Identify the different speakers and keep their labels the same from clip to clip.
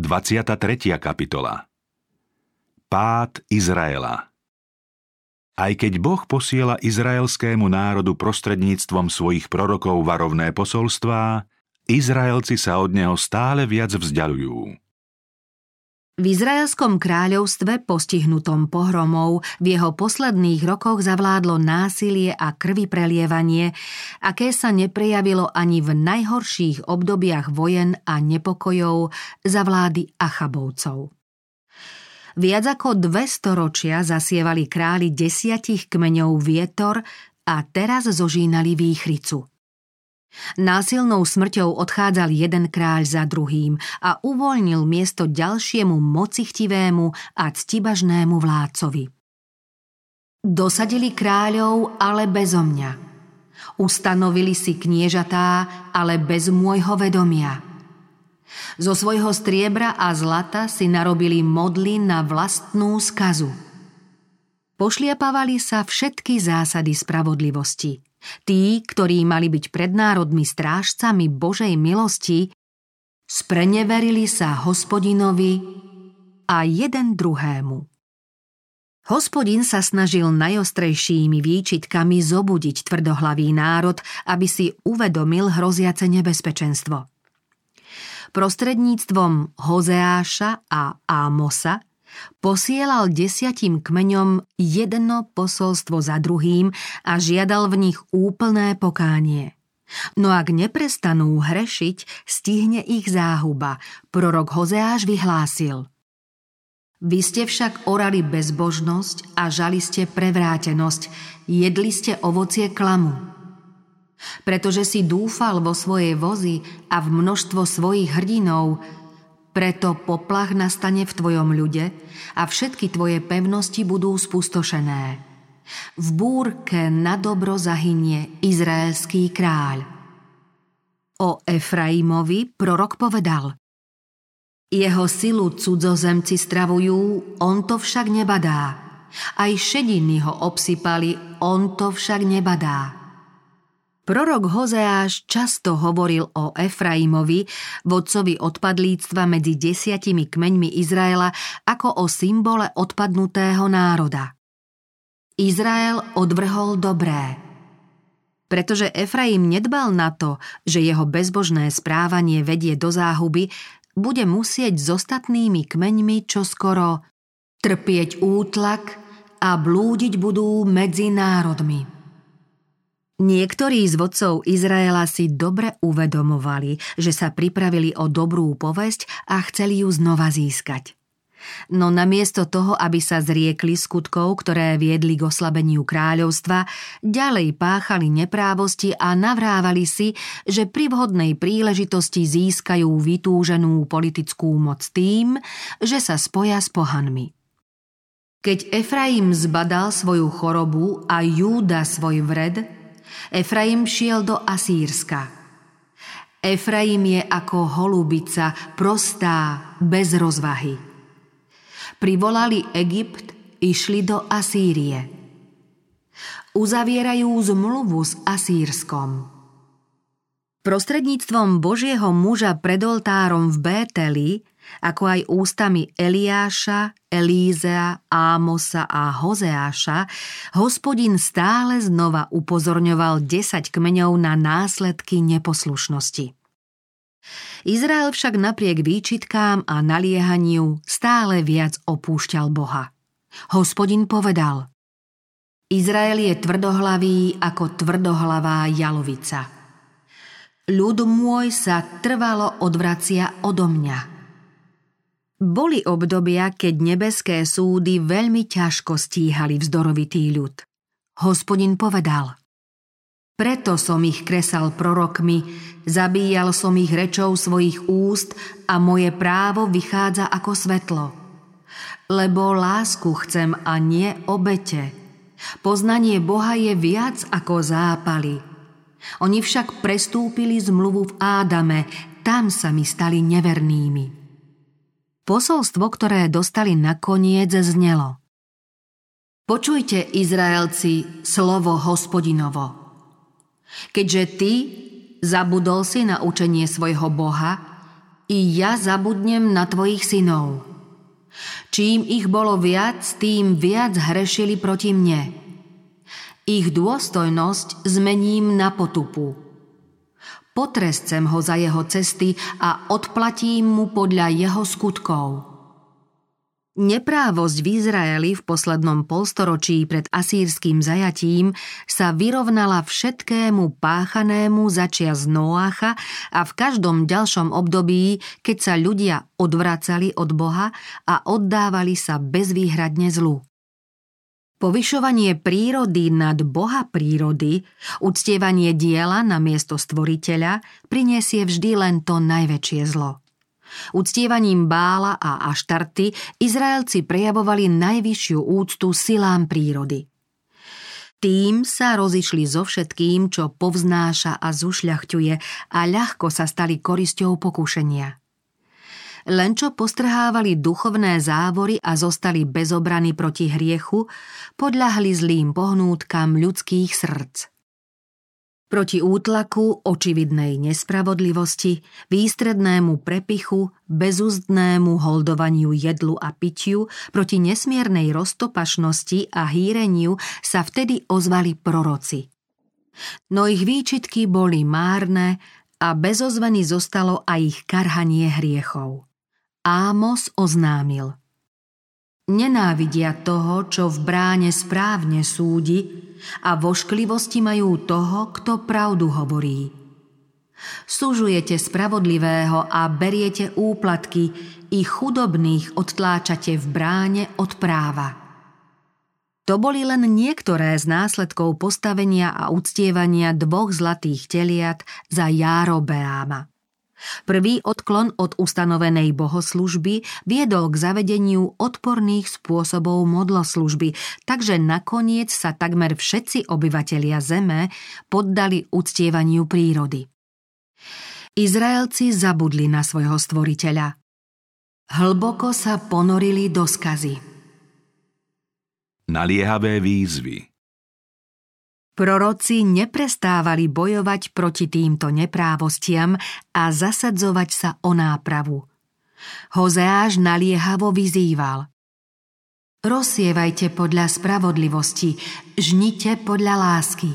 Speaker 1: 23. kapitola Pád Izraela Aj keď Boh posiela izraelskému národu prostredníctvom svojich prorokov varovné posolstvá, Izraelci sa od neho stále viac vzdialujú.
Speaker 2: V Izraelskom kráľovstve, postihnutom pohromou, v jeho posledných rokoch zavládlo násilie a krvi prelievanie, aké sa neprejavilo ani v najhorších obdobiach vojen a nepokojov za vlády Achabovcov. Viac ako dve storočia zasievali králi desiatich kmeňov vietor a teraz zožínali výchricu – Násilnou smrťou odchádzal jeden kráľ za druhým a uvoľnil miesto ďalšiemu mocichtivému a ctibažnému vládcovi. Dosadili kráľov, ale bezo mňa. Ustanovili si kniežatá, ale bez môjho vedomia. Zo svojho striebra a zlata si narobili modly na vlastnú skazu. Pošliapávali sa všetky zásady spravodlivosti – Tí, ktorí mali byť pred národmi strážcami Božej milosti, spreneverili sa hospodinovi a jeden druhému. Hospodin sa snažil najostrejšími výčitkami zobudiť tvrdohlavý národ, aby si uvedomil hroziace nebezpečenstvo. Prostredníctvom Hozeáša a Ámosa – Posielal desiatim kmeňom jedno posolstvo za druhým a žiadal v nich úplné pokánie. No ak neprestanú hrešiť, stihne ich záhuba. Prorok Hozeáš vyhlásil. Vy ste však orali bezbožnosť a žali ste prevrátenosť, jedli ste ovocie klamu. Pretože si dúfal vo svoje vozy a v množstvo svojich hrdinov, preto poplach nastane v tvojom ľude a všetky tvoje pevnosti budú spustošené. V búrke na dobro zahynie izraelský kráľ. O Efraimovi prorok povedal Jeho silu cudzozemci stravujú, on to však nebadá. Aj šediny ho obsypali, on to však nebadá. Prorok Hozeáš často hovoril o Efraimovi, vodcovi odpadlíctva medzi desiatimi kmeňmi Izraela, ako o symbole odpadnutého národa. Izrael odvrhol dobré. Pretože Efraim nedbal na to, že jeho bezbožné správanie vedie do záhuby, bude musieť s ostatnými kmeňmi čoskoro trpieť útlak a blúdiť budú medzi národmi. Niektorí z vodcov Izraela si dobre uvedomovali, že sa pripravili o dobrú povesť a chceli ju znova získať. No namiesto toho, aby sa zriekli skutkov, ktoré viedli k oslabeniu kráľovstva, ďalej páchali neprávosti a navrávali si, že pri vhodnej príležitosti získajú vytúženú politickú moc tým, že sa spoja s pohanmi. Keď Efraim zbadal svoju chorobu a Júda svoj vred, Efraim šiel do Asýrska. Efraim je ako holubica, prostá, bez rozvahy. Privolali Egypt, išli do Asýrie. Uzavierajú zmluvu s Asýrskom. Prostredníctvom Božieho muža pred oltárom v Bételi ako aj ústami Eliáša, Elízea, Ámosa a Hozeáša, hospodin stále znova upozorňoval 10 kmeňov na následky neposlušnosti. Izrael však napriek výčitkám a naliehaniu stále viac opúšťal Boha. Hospodin povedal Izrael je tvrdohlavý ako tvrdohlavá jalovica. Ľud môj sa trvalo odvracia odo mňa – boli obdobia, keď nebeské súdy veľmi ťažko stíhali vzdorovitý ľud. Hospodin povedal Preto som ich kresal prorokmi, zabíjal som ich rečou svojich úst a moje právo vychádza ako svetlo. Lebo lásku chcem a nie obete. Poznanie Boha je viac ako zápaly. Oni však prestúpili zmluvu v Ádame, tam sa mi stali nevernými. Posolstvo, ktoré dostali nakoniec, znelo. Počujte, Izraelci, slovo hospodinovo. Keďže ty zabudol si na učenie svojho Boha, i ja zabudnem na tvojich synov. Čím ich bolo viac, tým viac hrešili proti mne. Ich dôstojnosť zmením na potupu. Potrescem ho za jeho cesty a odplatím mu podľa jeho skutkov. Neprávosť v Izraeli v poslednom polstoročí pred asýrským zajatím sa vyrovnala všetkému páchanému začia z Noácha a v každom ďalšom období, keď sa ľudia odvracali od Boha a oddávali sa bezvýhradne zlu. Povyšovanie prírody nad Boha prírody, uctievanie diela na miesto stvoriteľa priniesie vždy len to najväčšie zlo. Uctievaním Bála a Aštarty Izraelci prejavovali najvyššiu úctu silám prírody. Tým sa rozišli so všetkým, čo povznáša a zušľachťuje a ľahko sa stali korisťou pokušenia. Len čo postrhávali duchovné závory a zostali bez obrany proti hriechu, podľahli zlým pohnútkam ľudských srdc proti útlaku, očividnej nespravodlivosti, výstrednému prepichu, bezúzdnému holdovaniu jedlu a pitiu, proti nesmiernej roztopašnosti a hýreniu sa vtedy ozvali proroci. No ich výčitky boli márne a bez ozveny zostalo aj ich karhanie hriechov. Ámos oznámil – Nenávidia toho, čo v bráne správne súdi a vošklivosti majú toho, kto pravdu hovorí. Súžujete spravodlivého a beriete úplatky, i chudobných odtláčate v bráne od práva. To boli len niektoré z následkov postavenia a uctievania dvoch zlatých teliat za Járobeáma. Prvý odklon od ustanovenej bohoslužby viedol k zavedeniu odporných spôsobov modloslužby, takže nakoniec sa takmer všetci obyvatelia zeme poddali uctievaniu prírody. Izraelci zabudli na svojho stvoriteľa. Hlboko sa ponorili do skazy.
Speaker 1: Naliehavé výzvy –
Speaker 2: Proroci neprestávali bojovať proti týmto neprávostiam a zasadzovať sa o nápravu. Hozeáš naliehavo vyzýval. Rozsievajte podľa spravodlivosti, žnite podľa lásky.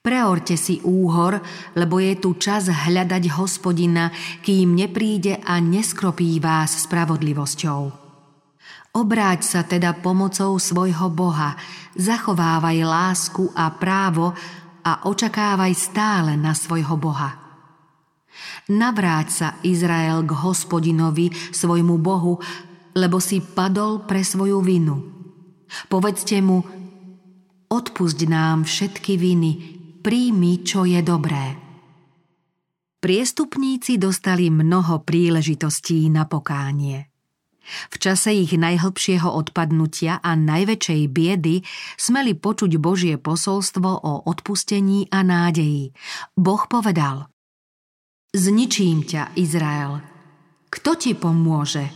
Speaker 2: Preorte si úhor, lebo je tu čas hľadať hospodina, kým nepríde a neskropí vás spravodlivosťou. Obráť sa teda pomocou svojho Boha, zachovávaj lásku a právo a očakávaj stále na svojho Boha. Navráť sa Izrael k hospodinovi, svojmu Bohu, lebo si padol pre svoju vinu. Povedzte mu, odpusť nám všetky viny, príjmi, čo je dobré. Priestupníci dostali mnoho príležitostí na pokánie. V čase ich najhlbšieho odpadnutia a najväčšej biedy smeli počuť Božie posolstvo o odpustení a nádeji. Boh povedal Zničím ťa, Izrael. Kto ti pomôže?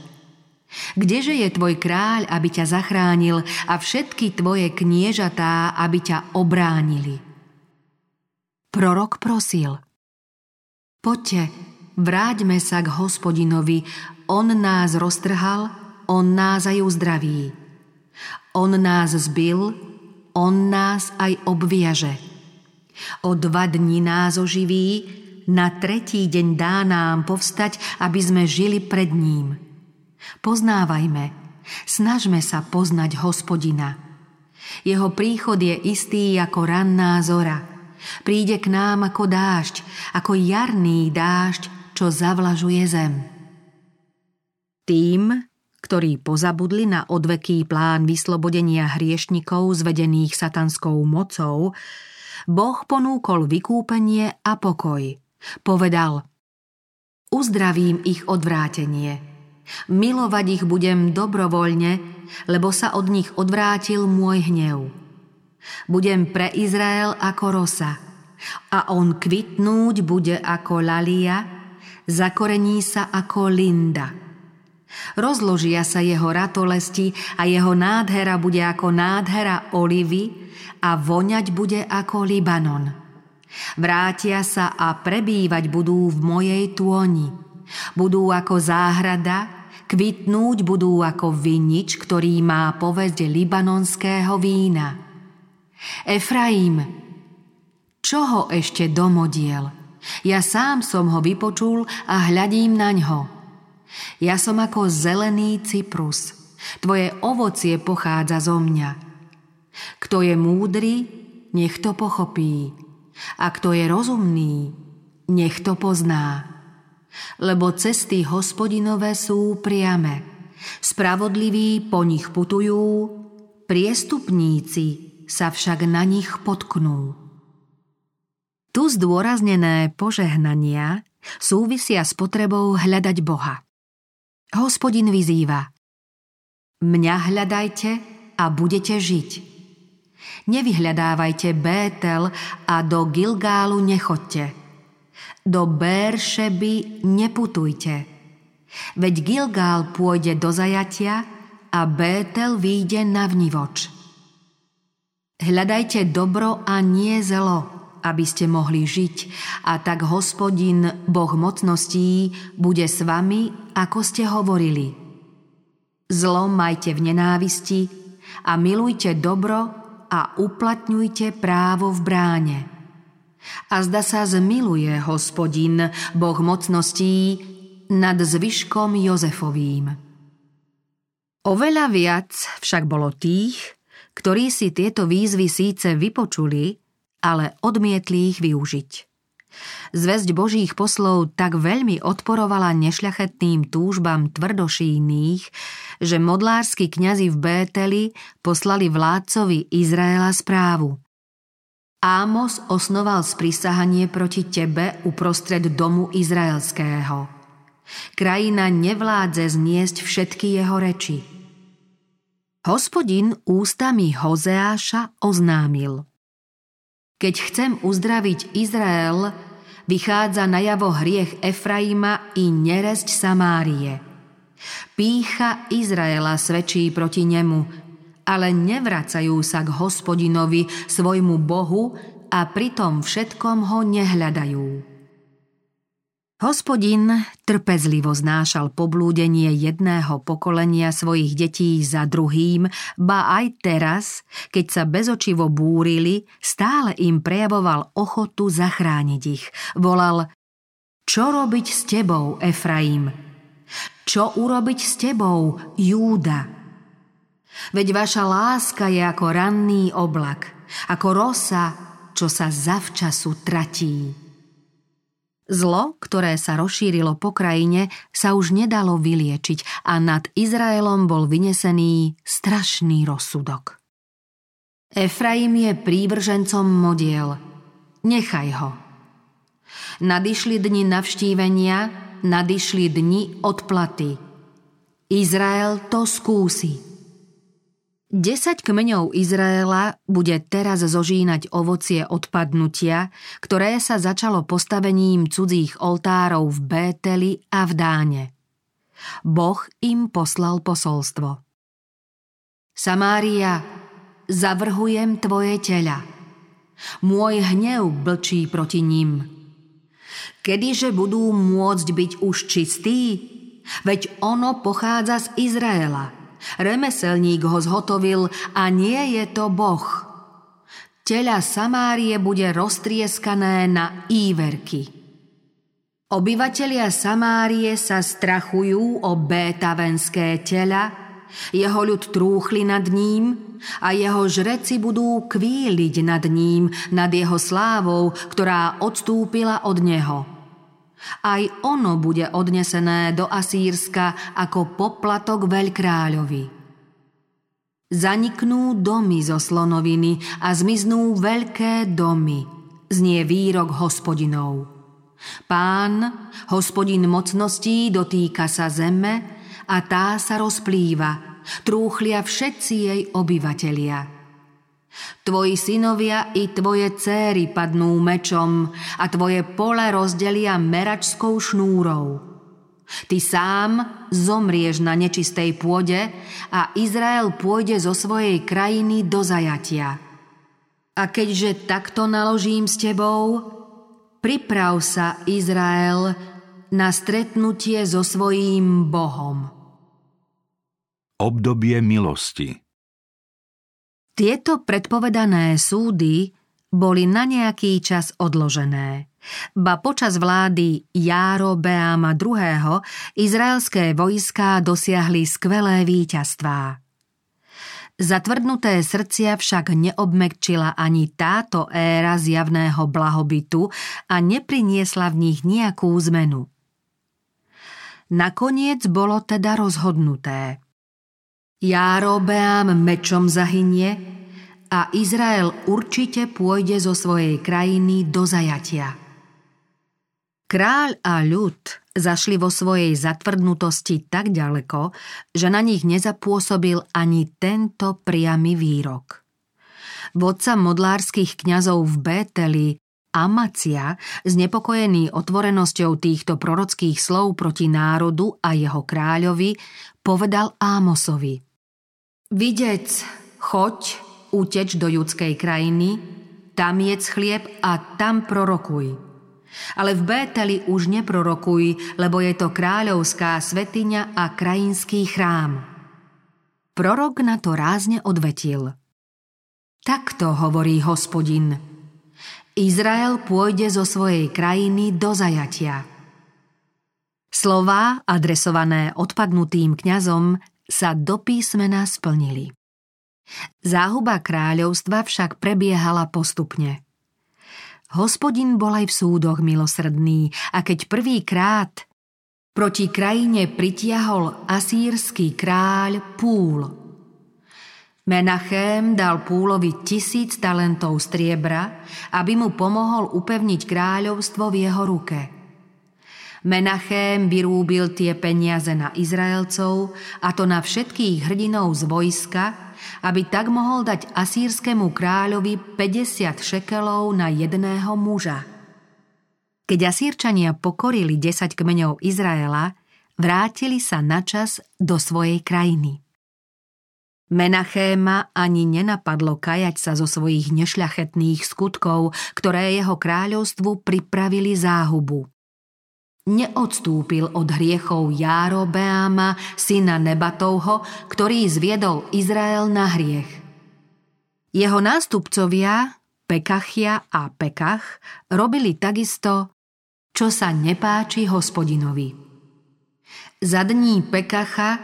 Speaker 2: Kdeže je tvoj kráľ, aby ťa zachránil a všetky tvoje kniežatá, aby ťa obránili? Prorok prosil Poďte, vráťme sa k hospodinovi, on nás roztrhal, On nás aj uzdraví. On nás zbil, On nás aj obviaže. O dva dni nás oživí, na tretí deň dá nám povstať, aby sme žili pred ním. Poznávajme, snažme sa poznať hospodina. Jeho príchod je istý ako ranná zora. Príde k nám ako dážď, ako jarný dážď, čo zavlažuje zem. Tým, ktorí pozabudli na odveký plán vyslobodenia hriešnikov zvedených satanskou mocou, Boh ponúkol vykúpenie a pokoj. Povedal, uzdravím ich odvrátenie. Milovať ich budem dobrovoľne, lebo sa od nich odvrátil môj hnev. Budem pre Izrael ako rosa a on kvitnúť bude ako lalia, zakorení sa ako linda – Rozložia sa jeho ratolesti a jeho nádhera bude ako nádhera olivy a voňať bude ako Libanon. Vrátia sa a prebývať budú v mojej tôni. Budú ako záhrada, kvitnúť budú ako vinič, ktorý má povesť libanonského vína. Efraim, čo ho ešte domodiel? Ja sám som ho vypočul a hľadím na ňo. Ja som ako zelený cyprus. Tvoje ovocie pochádza zo mňa. Kto je múdry, nech to pochopí. A kto je rozumný, nech to pozná. Lebo cesty hospodinové sú priame. Spravodliví po nich putujú, priestupníci sa však na nich potknú. Tu zdôraznené požehnania súvisia s potrebou hľadať Boha. Hospodin vyzýva Mňa hľadajte a budete žiť. Nevyhľadávajte Bétel a do Gilgálu nechoďte. Do Béršeby neputujte. Veď Gilgál pôjde do zajatia a Bétel výjde na vnivoč. Hľadajte dobro a nie zelo, aby ste mohli žiť a tak hospodin, Boh mocností, bude s vami, ako ste hovorili. Zlo majte v nenávisti a milujte dobro a uplatňujte právo v bráne. A zda sa zmiluje hospodin, Boh mocností, nad zvyškom Jozefovým. Oveľa viac však bolo tých, ktorí si tieto výzvy síce vypočuli, ale odmietli ich využiť. Zväzť Božích poslov tak veľmi odporovala nešľachetným túžbám tvrdošíných, že modlársky kňazi v Bételi poslali vládcovi Izraela správu. Ámos osnoval sprisahanie proti tebe uprostred domu izraelského. Krajina nevládze zniesť všetky jeho reči. Hospodin ústami Hozeáša oznámil – keď chcem uzdraviť Izrael, vychádza najavo hriech Efraima i neresť Samárie. Pícha Izraela svedčí proti nemu, ale nevracajú sa k hospodinovi, svojmu Bohu a pritom všetkom ho nehľadajú. Hospodin trpezlivo znášal poblúdenie jedného pokolenia svojich detí za druhým, ba aj teraz, keď sa bezočivo búrili, stále im prejavoval ochotu zachrániť ich. Volal, čo robiť s tebou, Efraim? Čo urobiť s tebou, Júda? Veď vaša láska je ako ranný oblak, ako rosa, čo sa zavčasu tratí. Zlo, ktoré sa rozšírilo po krajine, sa už nedalo vyliečiť a nad Izraelom bol vynesený strašný rozsudok. Efraim je prívržencom modiel. Nechaj ho. Nadišli dni navštívenia, nadišli dni odplaty. Izrael to skúsi. Desať kmeňov Izraela bude teraz zožínať ovocie odpadnutia, ktoré sa začalo postavením cudzích oltárov v Bételi a v Dáne. Boh im poslal posolstvo. Samária, zavrhujem tvoje tela. Môj hnev blčí proti ním. Kedyže budú môcť byť už čistí? Veď ono pochádza z Izraela – Remeselník ho zhotovil a nie je to Boh. Teľa Samárie bude roztrieskané na íverky. Obyvatelia Samárie sa strachujú o bétavenské tela, jeho ľud trúchli nad ním a jeho žreci budú kvíliť nad ním, nad jeho slávou, ktorá odstúpila od neho – aj ono bude odnesené do Asýrska ako poplatok veľkráľovi. Zaniknú domy zo slonoviny a zmiznú veľké domy, znie výrok hospodinov. Pán, hospodin mocností, dotýka sa zeme a tá sa rozplýva, trúchlia všetci jej obyvatelia – Tvoji synovia i tvoje céry padnú mečom a tvoje pole rozdelia meračskou šnúrou. Ty sám zomrieš na nečistej pôde a Izrael pôjde zo svojej krajiny do zajatia. A keďže takto naložím s tebou, priprav sa, Izrael, na stretnutie so svojím Bohom.
Speaker 1: Obdobie milosti
Speaker 2: Tieto predpovedané súdy boli na nejaký čas odložené. Ba počas vlády Járo Beáma II. izraelské vojská dosiahli skvelé víťazstvá. Zatvrdnuté srdcia však neobmekčila ani táto éra zjavného blahobytu a nepriniesla v nich nejakú zmenu. Nakoniec bolo teda rozhodnuté. Járobeám mečom zahynie a Izrael určite pôjde zo svojej krajiny do zajatia. Kráľ a ľud zašli vo svojej zatvrdnutosti tak ďaleko, že na nich nezapôsobil ani tento priamy výrok. Vodca modlárskych kňazov v Bételi, Amacia, znepokojený otvorenosťou týchto prorockých slov proti národu a jeho kráľovi, povedal Ámosovi Videc, choď, uteč do judskej krajiny, tam jedz chlieb a tam prorokuj. Ale v Bételi už neprorokuj, lebo je to kráľovská svetiňa a krajinský chrám. Prorok na to rázne odvetil. Takto hovorí hospodin. Izrael pôjde zo svojej krajiny do zajatia. Slová, adresované odpadnutým kňazom, sa do písmena splnili. Záhuba kráľovstva však prebiehala postupne – Hospodin bol aj v súdoch milosrdný a keď prvýkrát proti krajine pritiahol asýrsky kráľ Púl. Menachem dal Púlovi tisíc talentov striebra, aby mu pomohol upevniť kráľovstvo v jeho ruke – Menachem vyrúbil tie peniaze na Izraelcov, a to na všetkých hrdinov z vojska, aby tak mohol dať asýrskému kráľovi 50 šekelov na jedného muža. Keď Asýrčania pokorili 10 kmeňov Izraela, vrátili sa načas do svojej krajiny. Menachéma ani nenapadlo kajať sa zo svojich nešľachetných skutkov, ktoré jeho kráľovstvu pripravili záhubu neodstúpil od hriechov Járobeáma, syna Nebatovho, ktorý zviedol Izrael na hriech. Jeho nástupcovia, Pekachia a Pekach, robili takisto, čo sa nepáči hospodinovi. Za dní Pekacha,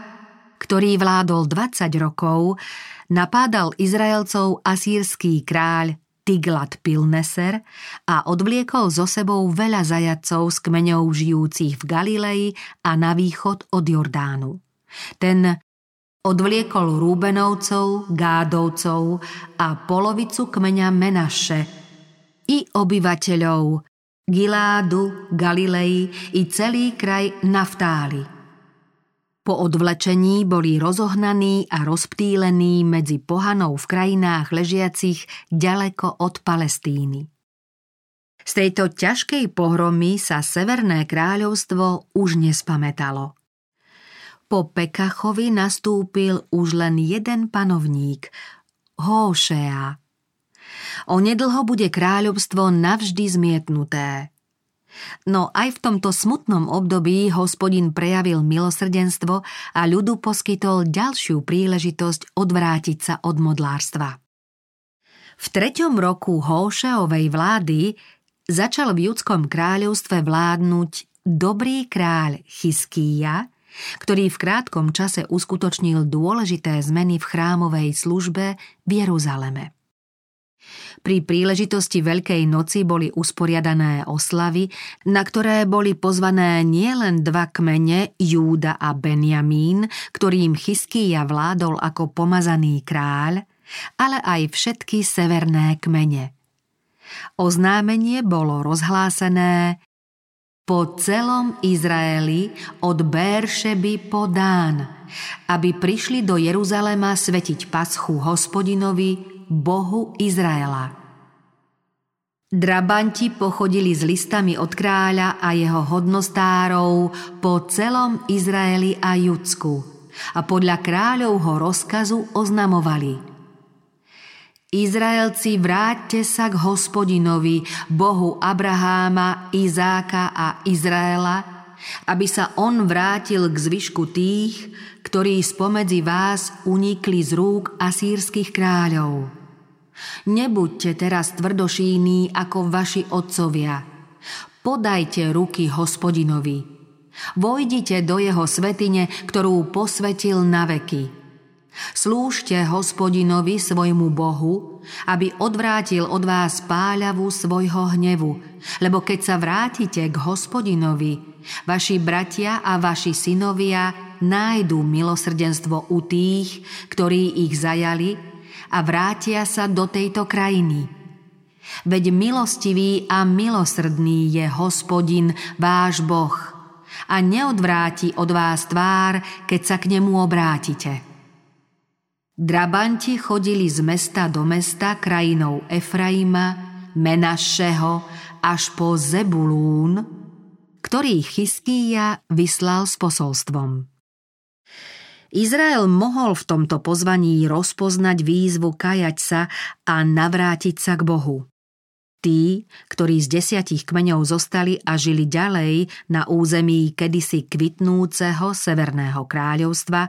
Speaker 2: ktorý vládol 20 rokov, napádal Izraelcov asýrský kráľ Tiglat Pilneser a odvliekol so sebou veľa zajacov z kmeňov žijúcich v Galilei a na východ od Jordánu. Ten odvliekol Rúbenovcov, Gádovcov a polovicu kmeňa Menaše i obyvateľov Giládu, Galilei i celý kraj Naftáli – po odvlečení boli rozohnaní a rozptýlení medzi pohanou v krajinách ležiacich ďaleko od Palestíny. Z tejto ťažkej pohromy sa Severné kráľovstvo už nespamätalo. Po Pekachovi nastúpil už len jeden panovník, Hóšea. Onedlho bude kráľovstvo navždy zmietnuté – No aj v tomto smutnom období hospodin prejavil milosrdenstvo a ľudu poskytol ďalšiu príležitosť odvrátiť sa od modlárstva. V treťom roku Hóšeovej vlády začal v judskom kráľovstve vládnuť dobrý kráľ Chiskýja, ktorý v krátkom čase uskutočnil dôležité zmeny v chrámovej službe v Jeruzaleme. Pri príležitosti Veľkej noci boli usporiadané oslavy, na ktoré boli pozvané nielen dva kmene, Júda a Benjamín, ktorým Chyskýja vládol ako pomazaný kráľ, ale aj všetky severné kmene. Oznámenie bolo rozhlásené po celom Izraeli od Béršeby po Dán, aby prišli do Jeruzalema svetiť paschu hospodinovi Bohu Izraela. Drabanti pochodili s listami od kráľa a jeho hodnostárov po celom Izraeli a Judsku a podľa kráľovho rozkazu oznamovali – Izraelci, vráťte sa k hospodinovi, Bohu Abraháma, Izáka a Izraela, aby sa on vrátil k zvyšku tých, ktorí spomedzi vás unikli z rúk asýrskych kráľov. Nebuďte teraz tvrdošíní ako vaši otcovia. Podajte ruky hospodinovi. Vojdite do jeho svetine, ktorú posvetil na veky Slúžte hospodinovi svojmu Bohu, aby odvrátil od vás páľavu svojho hnevu, lebo keď sa vrátite k hospodinovi, vaši bratia a vaši synovia nájdu milosrdenstvo u tých, ktorí ich zajali a vrátia sa do tejto krajiny. Veď milostivý a milosrdný je hospodin, váš Boh, a neodvráti od vás tvár, keď sa k nemu obrátite. Drabanti chodili z mesta do mesta krajinou Efraima, Menašeho až po Zebulún, ktorý Chyskýja vyslal s posolstvom. Izrael mohol v tomto pozvaní rozpoznať výzvu kajať sa a navrátiť sa k Bohu. Tí, ktorí z desiatich kmeňov zostali a žili ďalej na území kedysi kvitnúceho Severného kráľovstva,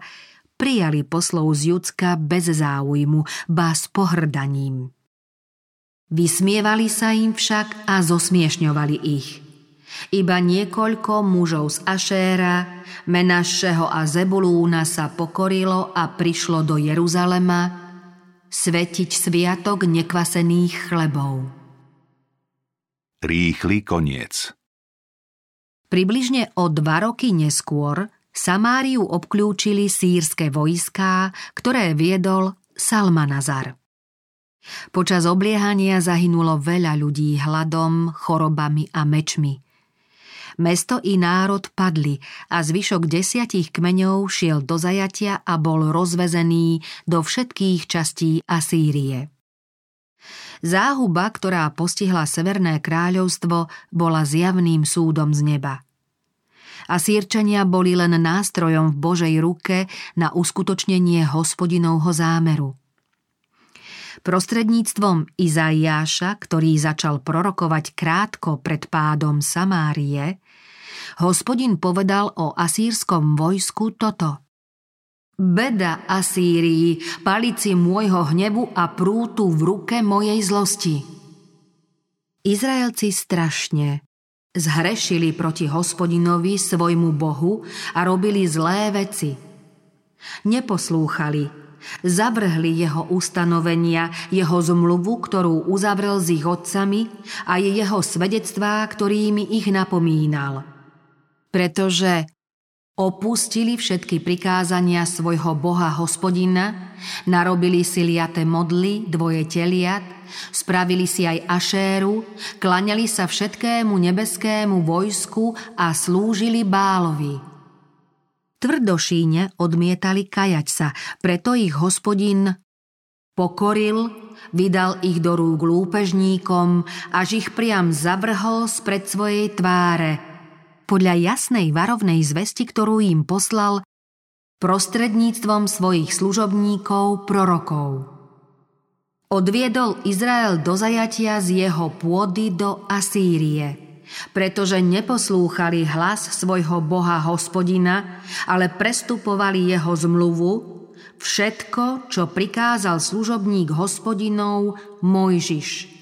Speaker 2: prijali poslov z Judska bez záujmu, ba s pohrdaním. Vysmievali sa im však a zosmiešňovali ich. Iba niekoľko mužov z Ašéra, Menašeho a Zebulúna sa pokorilo a prišlo do Jeruzalema svetiť sviatok nekvasených chlebov.
Speaker 1: Rýchly koniec
Speaker 2: Približne o dva roky neskôr Samáriu obklúčili sírske vojská, ktoré viedol Salmanazar. Počas obliehania zahynulo veľa ľudí hladom, chorobami a mečmi. Mesto i národ padli a zvyšok desiatich kmeňov šiel do zajatia a bol rozvezený do všetkých častí Asýrie. Záhuba, ktorá postihla Severné kráľovstvo, bola zjavným súdom z neba a sírčania boli len nástrojom v Božej ruke na uskutočnenie hospodinovho zámeru. Prostredníctvom Izaiáša, ktorý začal prorokovať krátko pred pádom Samárie, hospodin povedal o asýrskom vojsku toto. Beda Asýrii, palici môjho hnevu a prútu v ruke mojej zlosti. Izraelci strašne, Zhrešili proti hospodinovi, svojmu Bohu a robili zlé veci. Neposlúchali, zavrhli jeho ustanovenia, jeho zmluvu, ktorú uzavrel s ich otcami a jeho svedectvá, ktorými ich napomínal. Pretože Opustili všetky prikázania svojho boha hospodina, narobili si liate modly, dvoje teliat, spravili si aj ašéru, klaňali sa všetkému nebeskému vojsku a slúžili Bálovi. Tvrdošíne odmietali kajať sa, preto ich hospodin pokoril, vydal ich do rúk lúpežníkom, až ich priam zavrhol spred svojej tváre – podľa jasnej varovnej zvesti, ktorú im poslal prostredníctvom svojich služobníkov, prorokov. Odviedol Izrael do zajatia z jeho pôdy do Asýrie, pretože neposlúchali hlas svojho boha hospodina, ale prestupovali jeho zmluvu, všetko, čo prikázal služobník hospodinov Mojžiš.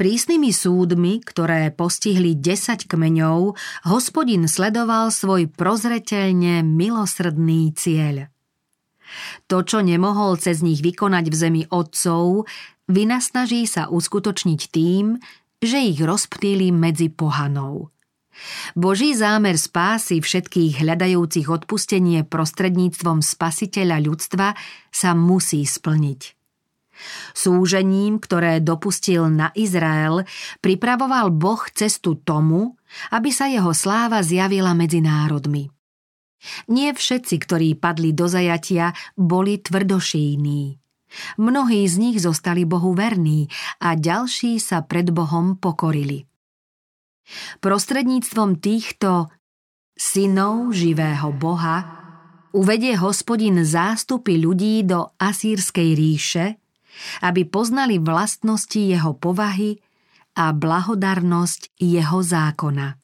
Speaker 2: Prísnymi súdmi, ktoré postihli 10 kmeňov, hospodin sledoval svoj prozreteľne milosrdný cieľ. To, čo nemohol cez nich vykonať v zemi otcov, vynasnaží sa uskutočniť tým, že ich rozptýli medzi pohanou. Boží zámer spásy všetkých hľadajúcich odpustenie prostredníctvom spasiteľa ľudstva sa musí splniť. Súžením, ktoré dopustil na Izrael, pripravoval Boh cestu tomu, aby sa jeho sláva zjavila medzi národmi. Nie všetci, ktorí padli do zajatia, boli tvrdošíní. Mnohí z nich zostali Bohu verní a ďalší sa pred Bohom pokorili. Prostredníctvom týchto synov živého Boha uvedie hospodin zástupy ľudí do Asýrskej ríše aby poznali vlastnosti jeho povahy a blahodarnosť jeho zákona.